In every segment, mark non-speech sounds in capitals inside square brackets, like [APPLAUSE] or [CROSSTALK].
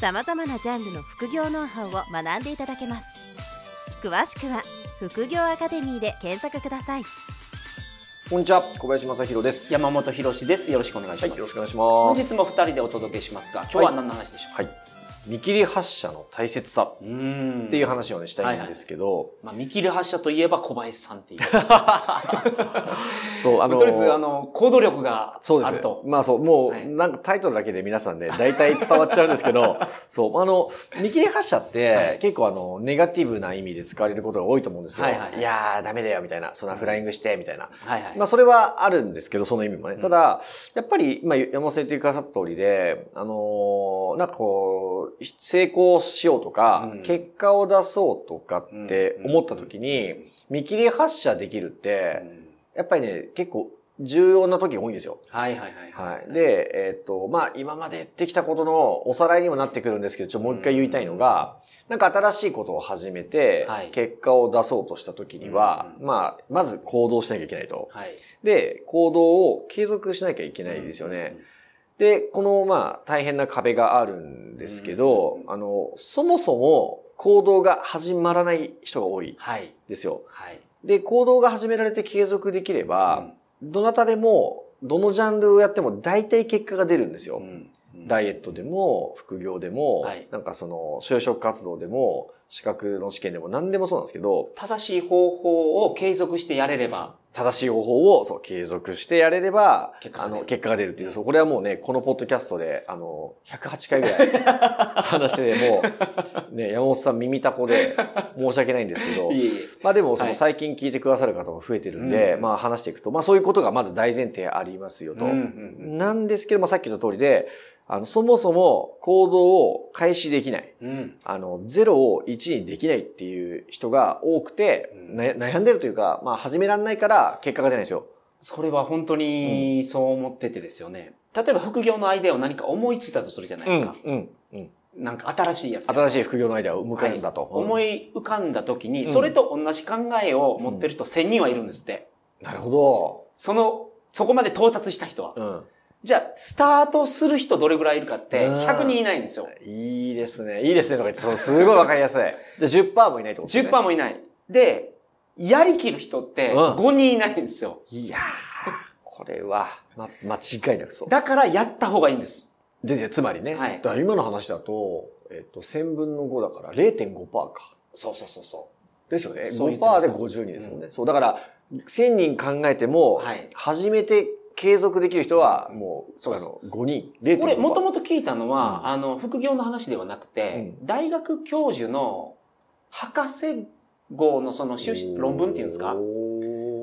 さまざまなジャンルの副業ノウハウを学んでいただけます詳しくは「副業アカデミー」で検索くださいこんにちは、小林正弘です。山本博です。よろしくお願いします。はい、よろしくお願いします。本日も二人でお届けしますが、今日は何の話でしょうか、はい。見切り発車の大切さっていう話をね、したいんですけど、まあ、見切り発車といえば小林さんっていう。[LAUGHS] そう、あの、とりあえず、あの、行動力がそうですあると。まあそう、もう、はいなんかタイトルだけで皆さんね、大体伝わっちゃうんですけど、[LAUGHS] そう、あの、見切り発車って、はい結構あの、ネガティブな意味で使われることが多いと思うんですよ。はいはいはいやー、ダメだよ、みたいな。そんなフライングして、みたいな。はいはい。まあ、それはあるんですけど、その意味もね。うんただ、やっぱり、今、山本さん言ってくださった通りで、あのーなんかこう、成功しようとか、うん結果を出そうとかって思った時に、見切り発車できるっうて、んやっぱりね、結構重要な時が多いんですよ。はいはいはい。はい。で、えっ、と、まあ、今まで言ってきたことのおさらいにもなってくるんですけど、ちょっともう一回言いたいのが、なんか新しいことを始めてはい、結果を出そうとした時には、うんまあ、まず行動しなきゃいけないと。はい。で、行動を継続しなきゃいけないですよね。で、この、まあ、大変な壁があるんですけど、うんあの、そもそも行動が始まらない人が多いはい。ですよ。はい。で、行動が始められて継続できれば、どなたでも、どのジャンルをやっても大体結果が出るんですよ。うんダイエットでも、副業でも、はいなんかその、就職活動でも、資格の試験でも何でもそうなんですけど、正しい方法を継続してやれれば、正しい方法をそう継続してやれれば、あの、結果が出るっていう、そう、これはもうね、このポッドキャストで、あの、108回ぐらい [LAUGHS] 話してて、もう、ね、山本さん耳たこで申し訳ないんですけど、いえいえ。まあでも、そのはい最近聞いてくださる方も増えてるんで、うんまあ話していくと、まあそういうことがまず大前提ありますよと。うんうんうんなんですけども、さっき言った通りで、あの、そもそも行動を開始できない。うん。あの、0を1にできないっていう人が多くて、うんな悩んでるというか、まあ始められないから結果が出ないんですよ。それは本当にそう思っててですよね。例えば副業のアイデアを何か思いついたとするじゃないですか。うん。うん。なんか新しいやつ。新しい副業のアイデアを向かうんだと。思い、い浮かんだ時に、うんそれと同じ考えを持ってる人1000人はいるんですって。なるほその、そこまで到達した人は。ど。うん。じゃあ、スタートする人どれぐらいいるかって、うん100人いないんですよ。いいですね。いいですねとか言って、そうすごいわかりやすい。じゃあ10%もいないってことですね。10%もいない。で、やりきる人ってうん5人いないんですよ。いやー、これは、ま、間違いなくそう。だからやった方がいいんです。で、でつまりね、はいだ今の話だと、えっと、1000分の5だから0.5%か。そうそうそうそですよね。そう言ってま5%すで50人ですもんね。そう、だから、1000人考えても、はい初めて継続できる人は、もう、そうですあの、5人、0.5%。う。これ、もともと聞いたのは、うんあの、副業の話ではなくて、大学教授の博士号のその修士論文っていうんですか？おなん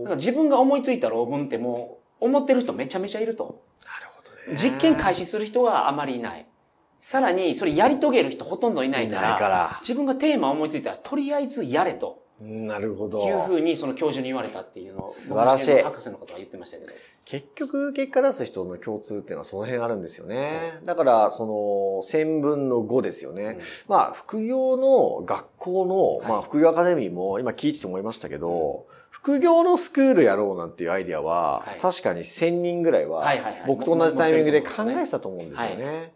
ーか自分が思いついた論文ってもう、思ってる人めちゃめちゃいると。なるほどね。実験開始する人があまりいない。さらに、それやり遂げる人ほとんどいないいから、ないから。自分がテーマを思いついたら、とりあえずやれとなるほど。いうふうに、その教授に言われたっていうのを、素晴らしい博士の方が言ってましたけど。結局、結果出す人の共通っていうのはその辺あるんですよね。だから、その、1000分の5ですよね。うんまあ、副業の学校の、はいまあ、副業アカデミーも今聞いてて思いましたけど、副業のスクールやろうなんていうアイディアは、はい確かに1000人ぐらいは僕と同じタイミングで考えてたと思うんですよね。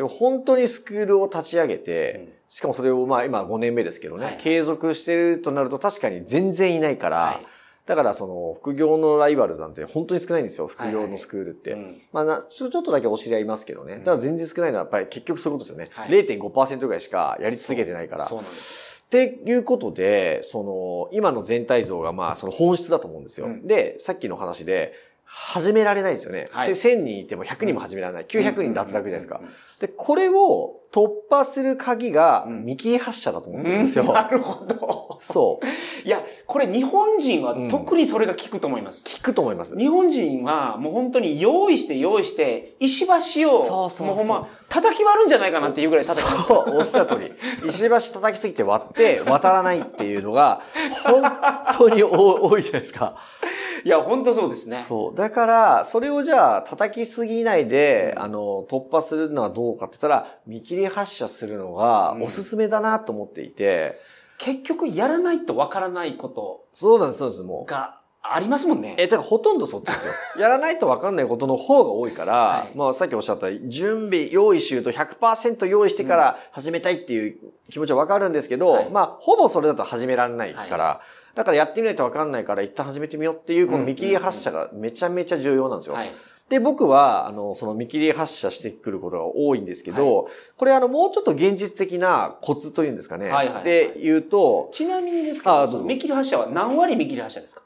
でも本当にスクールを立ち上げて、しかもそれをまあ今5年目ですけどね、はい継続してるとなると確かに全然いないから、はいだからその副業のライバルなんて本当に少ないんですよ、副業のスクールって。うんまあなちょ、ちょっとだけお知り合いますけどね。うんただ全然少ないのはやっぱり結局そういうことですよね。はい0.5%ぐらいしかやり続けてないから。そうなんです。っていうことで、その、今の全体像がまあ、その本質だと思うんですよ。うんで、さっきの話で、始められないですよね。はいせ1000人いても100人も始められない。900人脱落じゃないですかうん。うんで、これを突破する鍵がうん見切り発車だと思うんってるんですよ。[LAUGHS] なるほど。そう。いや、これ日本人は特にそれが効くと思います。聞くと思います。日本人はもう本当に用意して用意して、石橋を、そうそうもうほんま、叩き割るんじゃないかなっていうぐらい叩き割る。そう、おっしゃる通り。石橋叩きすぎて割って渡らないっていうのが、本当に多多いじゃないですか。いや、本当そうですね。そう。だから、それをじゃあ叩きすぎないで、うんあの、突破するのはどうかって言ったら、見切り発車するのがうんおすすめだなと思っていて、結局やらないとわからないことそうなんです、そうです、もう。がありますもんね。え、だからほとんどそっちですよ。[LAUGHS] やらないと分かんないことの方が多いから、はいまあさっきおっしゃった準備、用意周到100%用意してから始めたいっていう気持ちは分かるんですけど、はいまあほぼそれだと始められないから、だからやってみないと分かんないから一旦始めてみようっていうこの見切り発車がめちゃめちゃ重要なんですよ。はい。で、僕は、あの、その見切り発車してくることが多いんですけど、これあの、もうちょっと現実的なコツというんですかね。はいはいはいで言うと、ちなみにですけど、見切り発車は何割見切り発車ですか？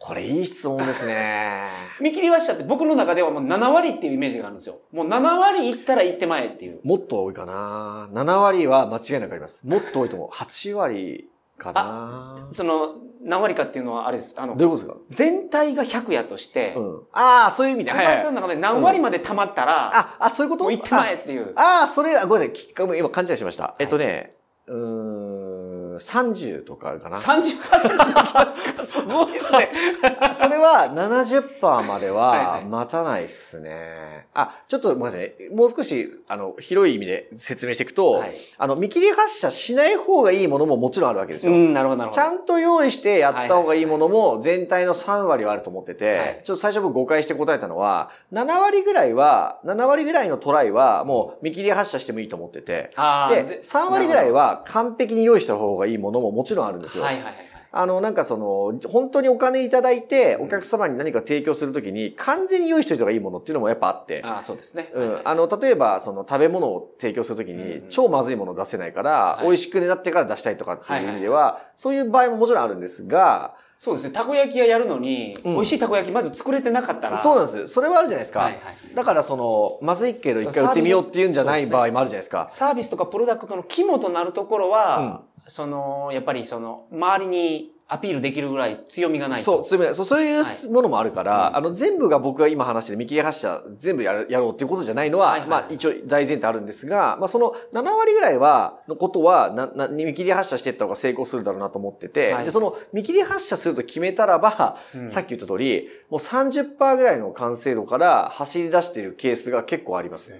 これいい質問ですね。見切り発車って僕の中ではもう7割っていうイメージがあるんですよ。もう7割いったら行ってまえっていう。もっと多いかな。7割は間違いなくあります。もっと多いと思う。8割かな。その、何割かっていうのはあれです。あの、どういうことで全体が100やとして、すかうん。ああ、そういう意味で。小はいはいの中で何割まで溜まったら、あ、あ、そういうこと？もう行ってまえっていう。ああ、それ、あごめんなさいき。今勘違いしました。えっとね、うーん、30とかかな。30%できますごいですね。[LAUGHS] それは70%まではいははい待たないっすね。あ、ちょっとごめんなさい。もう少し、あの、広い意味で説明していくと、はいあの、見切り発車しない方がいいものももちろんあるわけですよ。うん、なるほど、なるほど。ちゃんと用意してやった方がいいものも全体の3割はあると思ってて、はいちょっと最初僕誤解して答えたのは、7割ぐらいは、7割ぐらいのトライはもう見切り発車してもいいと思ってて、で、3割ぐらいは完璧に用意した方がいいものももちろんあるんですよ。はいはいはいはい。あの、なんかその、本当にお金いただいて、お客様に何か提供するときに、完全に用意しておいた方がいいものっていうのもやっぱあって、ああ、そうですね。うん。あの、例えば、その、食べ物を提供するときうんにうん、超まずいものを出せないから、はい美味しくなってから出したいとかっていう意味ではは、そういう場合ももちろんあるんですが、そうですね。たこ焼き屋やるのに、うん美味しいたこ焼きまず作れてなかったら。そうなんです。それはあるじゃないですか。はいはい。だから、その、まずいけど一回売ってみようっていうんじゃない場合もあるじゃないですか。サービスとかプロダクトの肝となるところは、その、やっぱりその、周りにアピールできるぐらい強みがないと。そう、そうい。うそうそういうはい。ものもあるから、うん。あの、全部が僕が今話してる見切り発車全部やるやろうっていうことじゃないのは、はいはいまあ一応大前提あるんですが、まあその7割ぐらいは、のことは、な、な、見切り発車していった方が成功するだろうなと思ってて、はい。で、その見切り発車すると決めたらば、うん。さっき言った通り、もう30%ぐらいの完成度から走り出しているケースが結構あります。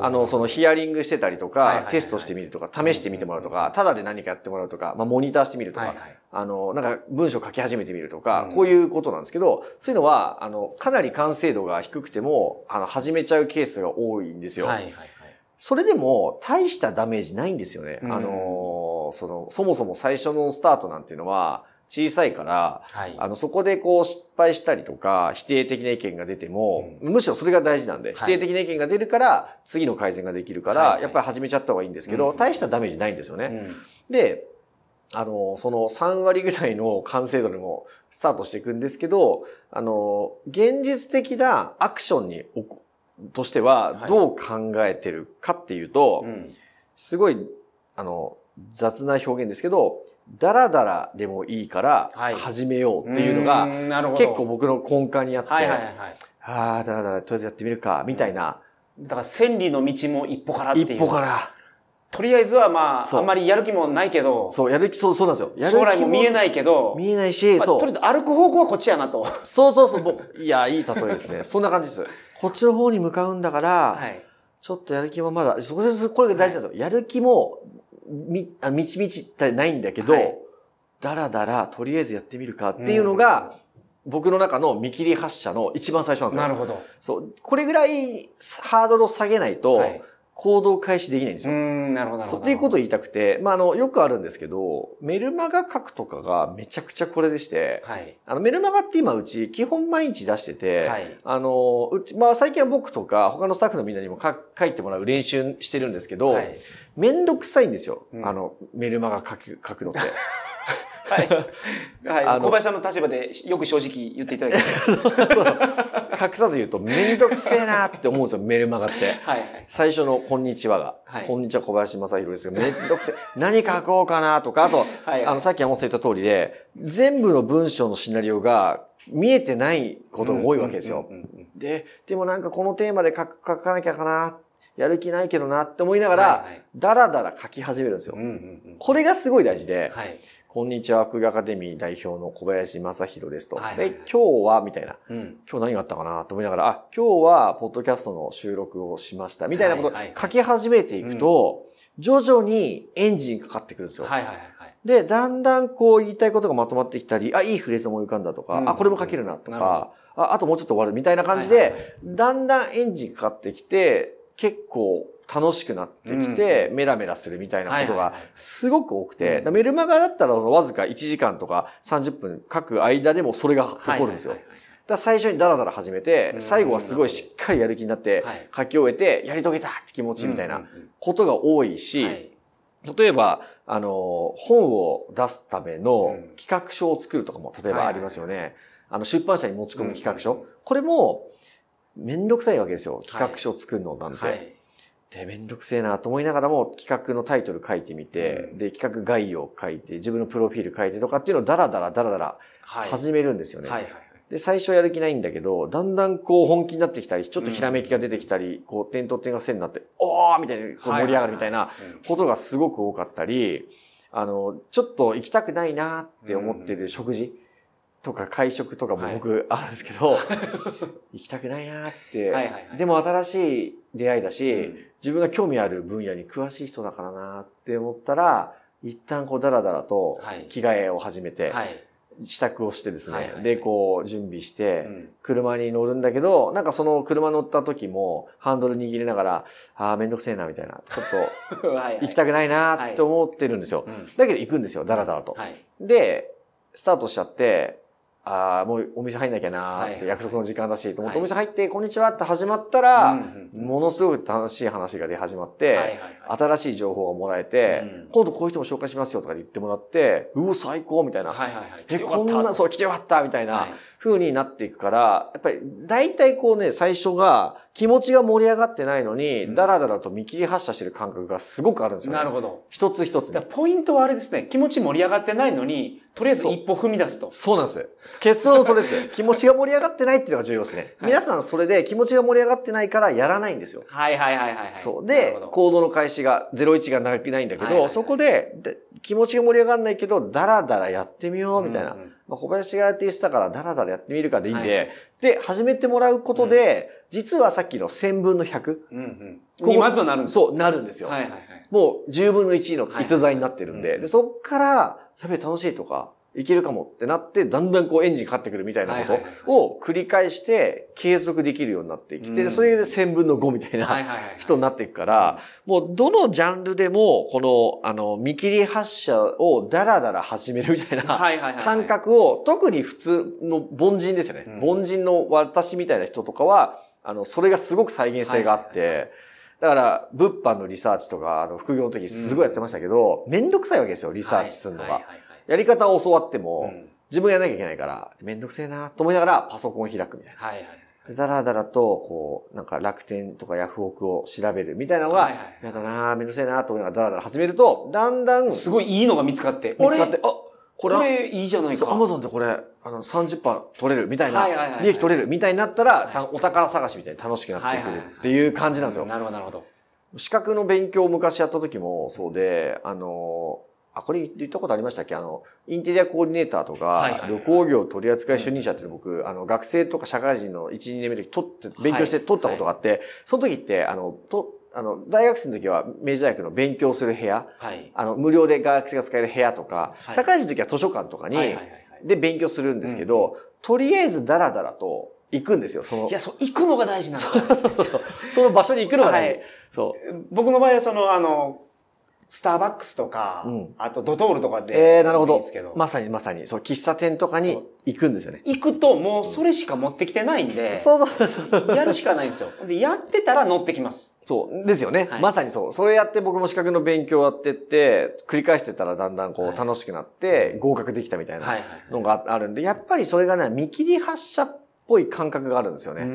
あの、そのヒアリングしてたりとかはいはいはいは、い。テストしてみるとか、試してみてもらうとか、ただで何かやってもらうとか、まあモニターしてみるとかはい、はい。あの、なんか文章書き始めてみるとか、うんこういうことなんですけど、そういうのは、あの、かなり完成度が低くても、あの、始めちゃうケースが多いんですよ。はいはいはい。それでも、大したダメージないんですよね。うんあの、その、そもそも最初のスタートなんていうのは、小さいから、はい。あの、そこでこう失敗したりとか、否定的な意見が出ても、むしろそれが大事なんで、否定的な意見が出るから、次の改善ができるから、はいはいやっぱり始めちゃった方がいいんですけど、うん大したダメージないんですよね。うんで、あの、その3割ぐらいの完成度でもスタートしていくんですけど、あの、現実的なアクションにとしてははい。どう考えてるかっていうと、うん。すごい、あの、雑な表現ですけど、ダラダラでもいいからはい。始めようっていうのが、結構僕の根幹にあって、はいはいはいはい。ああ、ダラダラとりあえずやってみるか、みたいな、だから千里の道も一歩からっていう。一歩から、とりあえずはまあ、あんまりやる気もないけど、そう、やる気、そう、そうなんですよ。やる気将来も見えないけど、見えないし、そう。まあとりあえず歩く方向はこっちやなと。そうそうそう。いや、いい例えですね。[LAUGHS] そんな感じです。こっちの方に向かうんだから、はい。ちょっとやる気もまだ、そこで、これが大事なんですよ。やる気も、み、あ、みちみちってないんだけど、はいだらだら、とりあえずやってみるかっていうのが、僕の中の見切り発車の一番最初なんですよ。なるほど。そう。これぐらいハードルを下げないとはい、行動開始できないんですよ。なるほど。そうっていうことを言いたくて、まあ、あの、よくあるんですけど、メルマガ書くとかがめちゃくちゃこれでして、はい。あの、メルマガって今うち基本毎日出してて、はいあの、うち、まあ最近は僕とか他のスタッフのみんなにもか書いてもらう練習してるんですけど、はい。めんどくさいんですよ。うんあの、メルマガ書く、書くのって。[LAUGHS] [LAUGHS] はい。あの小林さんの立場でよく正直言っていただいて。[LAUGHS] 隠さず言うとめんどくせえなって思うんですよ、[LAUGHS] メルマガって。はいはい。最初のこんにちはが。はいこんにちは小林正宏ですが、めんどくせえ。何書こうかなとか、あと、はいはいあの、さっき山本さん言った通りで、全部の文章のシナリオが見えてないことが多いわけですよで、でもなんかこのテーマで書かなきゃかな、やる気ないけどなって思いながら、だらだら書き始めるんですよ。これがすごい大事で、はい。こんにちは、福井アカデミー代表の小林正宏ですと。はいはいはいで、今日は、みたいな。うん。今日何があったかなと思いながら、あ、今日は、ポッドキャストの収録をしました。みたいなことを書き始めていくと、徐々にエンジンかかってくるんですよ。はいはいはいはい。で、だんだんこう言いたいことがまとまってきたり、あ、いいフレーズ思い浮かんだとか、うんあ、これも書けるなとか、あ、あともうちょっと終わるみたいな感じで、だんだんエンジンかかってきて、結構楽しくなってきて、メラメラするみたいなことがすごく多くて、メルマガだったらわずか1時間とか30分書く間でもそれが起こるんですよ。だ最初にダラダラ始めてう、ん最後はすごいしっかりやる気になってはい、書き終えて、やり遂げたって気持ちみたいなことが多いし、はい。例えば、あの、本を出すためのうん。企画書を作るとかも、例えばありますよね。あの、出版社に持ち込む企画うん書。これも、めんどくさいわけですよ。企画書を作るのなんて。はい。で、めんどくせえなと思いながらも、企画のタイトル書いてみて、うんで、企画概要書いて、自分のプロフィール書いてとかっていうのをダラダラダラダラはい。始めるんですよね。はいはいはい。で、最初はやる気ないんだけど、だんだんこう本気になってきたり、ちょっとひらめきが出てきたり、こう点と点が線になって、おーみたいにこう盛り上がるみたいなことがすごく多かったり、あの、ちょっと行きたくないなって思ってる食事とか会食とかも僕あるんですけど、[LAUGHS] 行きたくないなって、はいはいはいでも新しい出会いだし、うん自分が興味ある分野に詳しい人だからなって思ったら、一旦こうダラダラとはい着替えを始めて、はい。支度をしてですね、はいはいはいで、こう準備して、うん車に乗るんだけど、なんかその車乗った時もハンドル握りながら、ああ、めんどくせえな、みたいな。ちょっと [LAUGHS] はいはい。行きたくないなって思ってるんですよ。うんだけど行くんですよ、ダラダラと。はい。で、スタートしちゃって、ああ、もうお店入んなきゃなーって、約束の時間だし、と思ってはい。お店入って、こんにちはって始まったら、ものすごく楽しい話が出始まって、新しい情報がもらえて、うん今度こういう人も紹介しますよとか言ってもらって、うお、最高みたいな。え、こんな、そう、来てよかったみたいな。はい風になっていくから、やっぱり、大体こうね、最初が、気持ちが盛り上がってないのに、うんダラダラと見切り発車してる感覚がすごくあるんですよ、ね。なるほど。一つ一つポイントはあれですね、気持ち盛り上がってないのに、とりあえず一歩踏み出すと。そうなんです。結論それです。[LAUGHS] 気持ちが盛り上がってないっていうのが重要ですね。はい皆さんそれで気持ちが盛り上がってないからやらないんですよ。はいはいはいはいはい。そう。で行動の開始が01がなくないんだけど、はいはいはいそこでで気持ちが盛り上がらないけど、ダラダラやってみようみたいな。うんうんまあ、小林がやって言ってたから、ダラダラやってみるかでいいんで、はいで、始めてもらうことで、実はさっきの1000分の100。うんうん。こにまずはなるんですそう、なるんですよ。はいはいはい。もう10分の1の逸材になってるんで、はいはいで、そっから、やべえ楽しいとか、いけるかもってなって、だんだんこうエンジンかかってくるみたいなことを繰り返して継続できるようになってきて、うん。それで1000分の5みたいな。人になっていくから、もうどのジャンルでも、この、あの、見切り発車をダラダラ始めるみたいな感覚を、特に普通の凡人ですよね。うん。凡人の私みたいな人とかは、あの、それがすごく再現性があって、だから、物販のリサーチとか、あの、副業の時すごいやってましたけど、めんどくさいわけですよ、リサーチするのが。やり方を教わっても、自分がやらなきゃいけないから、めんどくせえなと思いながらパソコンを開くみたいな。はいはいでだらだらと、こう、なんか楽天とかヤフオクを調べるみたいなのが、やだなぁ、めんどくせえなぁと思いながらだらだら始めると、だんだん見つすごいいいのが見つかって。かって、あ、あれここれ、れいいじゃないか。アマゾンでこれ、あの、30%取れるみたいな利益取れるみたいになったら、お宝探しみたいに楽しくなってくるっていう感じなんですよ。なるほどなるほど。資格の勉強を昔やった時もそうで、あの、あ、これ言ったことありましたっけ？あの、インテリアコーディネーターとか、旅行業取扱主任者って僕、あの、学生とか社会人の1、2年目の時取って、勉強してはい取ったことがあって、その時って、あの、と、あの、大学生の時は明治大学の勉強する部屋、はい。あの、無料で学生が使える部屋とか、はい。社会人の時は図書館とかに、で勉強するんですけど、とりあえずダラダラと行くんですよ、その。い、や、そう、行くのが大事なんですよ。[LAUGHS] その場所に行くのが大事。はい。そう。僕の場合はその、あの、スターバックスとか、うんあとドトールとかで。ええー、なるほどいいですけど。。まさにまさに、そう、喫茶店とかに行くんですよね。行くともうそれしか持ってきてないんで、そうそう。やるしかないんですよ。で、やってたら乗ってきます。そう。ですよね、はいまさにそう。それやって僕も資格の勉強やってって、繰り返してたらだんだんこはいう楽しくなって、合格できたみたいな。のがあるんで、やっぱりそれがね、見切り発車っぽい感覚があるんですよね。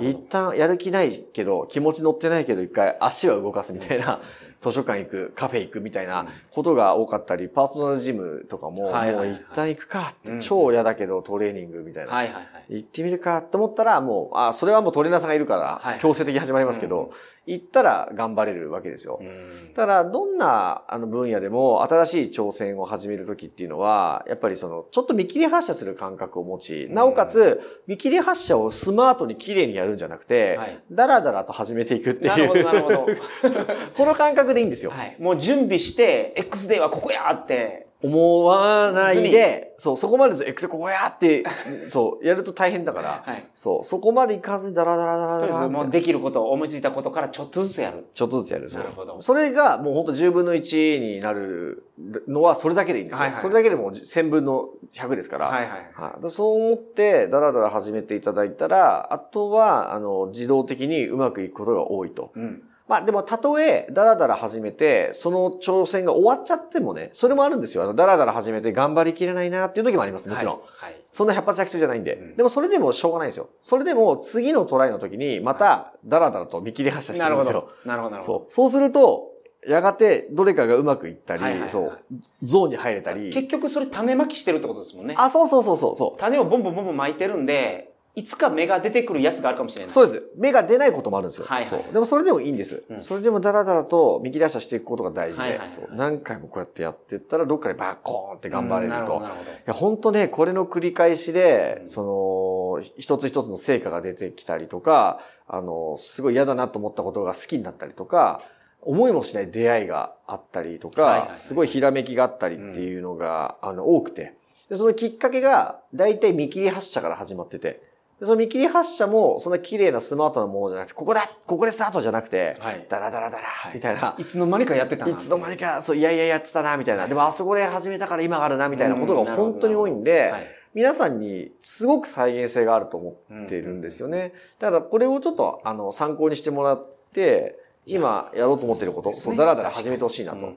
一ど。旦やる気ないけど、気持ち乗ってないけど、一回足は動かすみたいな、図書館行く、カフェ行くみたいなことが多かったり、パーソナルジムとかも、もう一旦行くかって、うん超嫌だけどトレーニングみたいな。行ってみるかって思ったら、もう、あ、それはもうトレーナーさんがいるからはい、強制的に始まりますけど、行ったら頑張れるわけですよ。う。ん。だから、どんなあの分野でも新しい挑戦を始めるときっていうのは、やっぱりその、ちょっと見切り発車する感覚を持ち、なおかつ、見切り発車をスマートに綺麗にやるんじゃなくてはい、ダラダラと始めていくってなるほど、なるほいう、ど。[LAUGHS] この感覚でいいんですよ。はい。もう準備して、X デーはここやって、思わないで、そう、そこまでエクセここやって、[LAUGHS] そう、やると大変だから、はい。そう、そこまでいかずにダラダラダラとりあえずダラってもうできることを思いついたことからちょっとずつやる。ちょっとずつやる。そうなるほどそれがもう本当10分の1になるのはそれだけでいいんですよ。はいはいそれだけでもう1000分の100ですから。はいはい。はいでそう思って、だらだら始めていただいたら、あとは、あの、自動的にうまくいくことが多いと。うん。まあでも、たとえ、だらだら始めて、その挑戦が終わっちゃってもね、それもあるんですよ。あの、だらだら始めて頑張りきれないなっていう時もあります、もちろん。はい。はい。そんな百発百中じゃないんで。うんでもそれでもしょうがないんですよ。それでも次のトライの時に、また、だらだらと見切り発車してるんですよ。なるほど。なるほど、なるほど。そう。そうすると、やがてどれかがうまくいったり、はいはいはいそう、ゾーンに入れたり。結局それ種まきしてるってことですもんね。あ、そうそうそうそうそ種をボンボンボンボン巻いてるんで、いつか芽が出てくるやつがあるかもしれなう。い。そうです。芽が出ないこともあるんですよ。はいはいそう。でもそれでもいいんです。うんそれでもダラダラと見切り発車していくことが大事で、はいはいはい何回もこうやってやっていったら、どっかでバーコーンって頑張れると。うんなるほど。いや、本当ね、これの繰り返しで、うんその、一つ一つの成果が出てきたりとか、あの、すごい嫌だなと思ったことが好きになったりとか、思いもしない出会いがあったりとか、はいはいはいすごいひらめきがあったりっていうのが、あの、多くて。で、そのきっかけが、大体見切り発車から始まってて、でその見切り発車も、そんな綺麗なスマートなものじゃなくて、ここだここでスタートじゃなくて、はい。ダラダラダラ、みたいな。いつの間にかやってたないつの間にか、そう、いやいややってたな、みたいな。はいでもあそこで始めたから今があるな、みたいなことが本当に多いんで、はい。皆さんにすごく再現性があると思っているんですよね。だからこれをちょっと、あの、参考にしてもらって、今やろうと思ってること、そう、だらだら始めてほしいなと。うん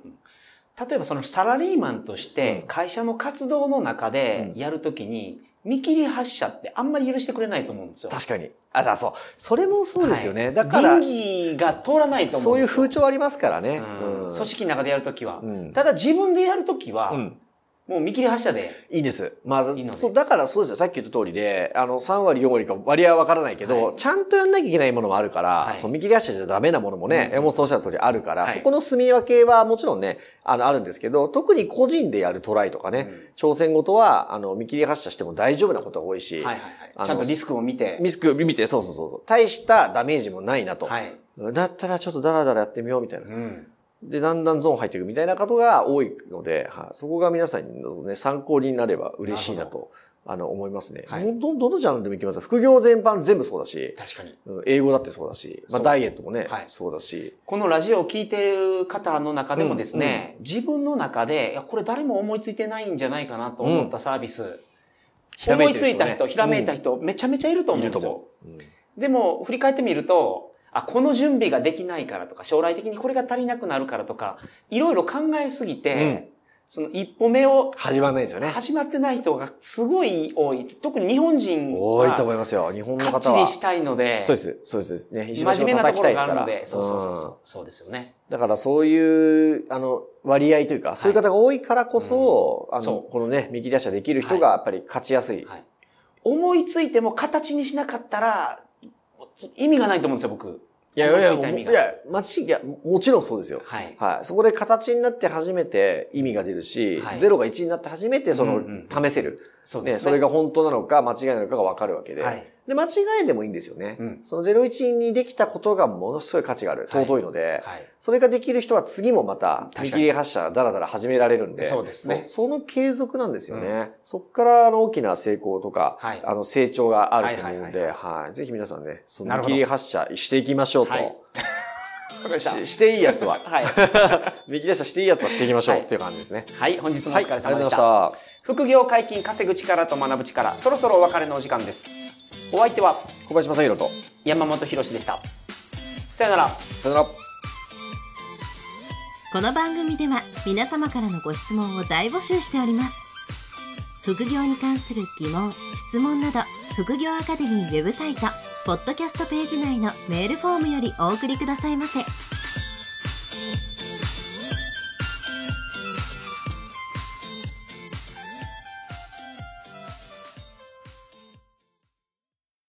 例えばそのサラリーマンとして会社の活動の中でやるときに見切り発車ってあんまり許してくれないと思うんですよ。確かに。あ、だ、そう。それもそうですよね。だから、倫理が通らないと思そううんいう。風潮ありますからね。うん組織の中でやるときは。うんただ自分でやるときは、うん。もう見切り発車で。いいんです。まず、いいそう、だからそうですよ。さっき言った通りで、あの、3割、4割か割合はわからないけど、はいちゃんとやんなきゃいけないものもあるから、はいそう、見切り発車じゃダメなものもね、うん山本さんおっしゃる通りあるから、はいそこの住み分けはもちろんね、あの、あるんですけど、特に個人でやるトライとかね、挑戦ごとは、あの、見切り発車しても大丈夫なことが多いし、はいはいはい。あのちゃんとリスクを見て。ミスク見て、そうそうそう。大したダメージもないなと。はい。だったらちょっとダラダラやってみようみたいな。うん。で、だんだんゾーン入っていくみたいなことが多いので、はい、そこが皆さんのね、参考になれば嬉しいなと、あの、思いますね。はい。ど、どのジャンルでもいきます？よ副業全般全部そうだし、確かに。うん英語だってそうだし、まあダイエットもね、はい。そうだし、このラジオを聞いてる方の中でもですね、自分の中で、いや、これ誰も思いついてないんじゃないかなと思ったサービス、思いついた人、ひらめいた人人、めちゃめちゃいると思うんですよ。うん。でも、振り返ってみると、あ、この準備ができないからとか、将来的にこれが足りなくなるからとか、いろいろ考えすぎて、その一歩目を始まらないですよね。始まってない人がすごい多い。特に日本人多いとは思いますよ。日本の方は。りしたいので、そうです。そうです。ね。石真橋叩きたいですから。そうそうそううんそう。そうですよね。だからそういう、あの、割合というか、そういう方が多いからこそ、あの、このね、見切り出しできる人がやっぱり勝ちやすい。はい思いついても形にしなかったら、意味がないと思うんですよ、僕。いやいやいや、思いや、間違い、いや、もちろんそうですよ。はい。はい。そこで形になって初めて意味が出るし、はいゼロが1になって初めてその、うん試せる。ね、そうですね。それが本当なのか間違いなのかがわかるわけで。はい。で、間違いでもいいんですよね。うんその01にできたことがものすごい価値がある。はい尊いので、はい。それができる人は次もまた見切り発車だらだら始められるんで。そうですねそその継続なんですよね。そこからあの大きな成功とか、はいあの成長があると思うので、はいはいはいぜひ皆さんね、その見切り発車していきましょうと。[LAUGHS] したししていいやつは。[LAUGHS] はい。[LAUGHS] 見切り出したしていいやつはしていきましょう、はいっていう感じですね。はい、本日もおはい、疲れありがとうございまし様でした。た。副業解禁稼ぐ力と学ぶ力、そろそろお別れのお時間です。お相手は小林正宏と、山本博史でした。さよなら。さよなら。この番組では皆様からのご質問を大募集しております。副業に関する疑問、質問など、副業アカデミーウェブサイト、ポッドキャストページ内のメールフォームよりお送りくださいませ。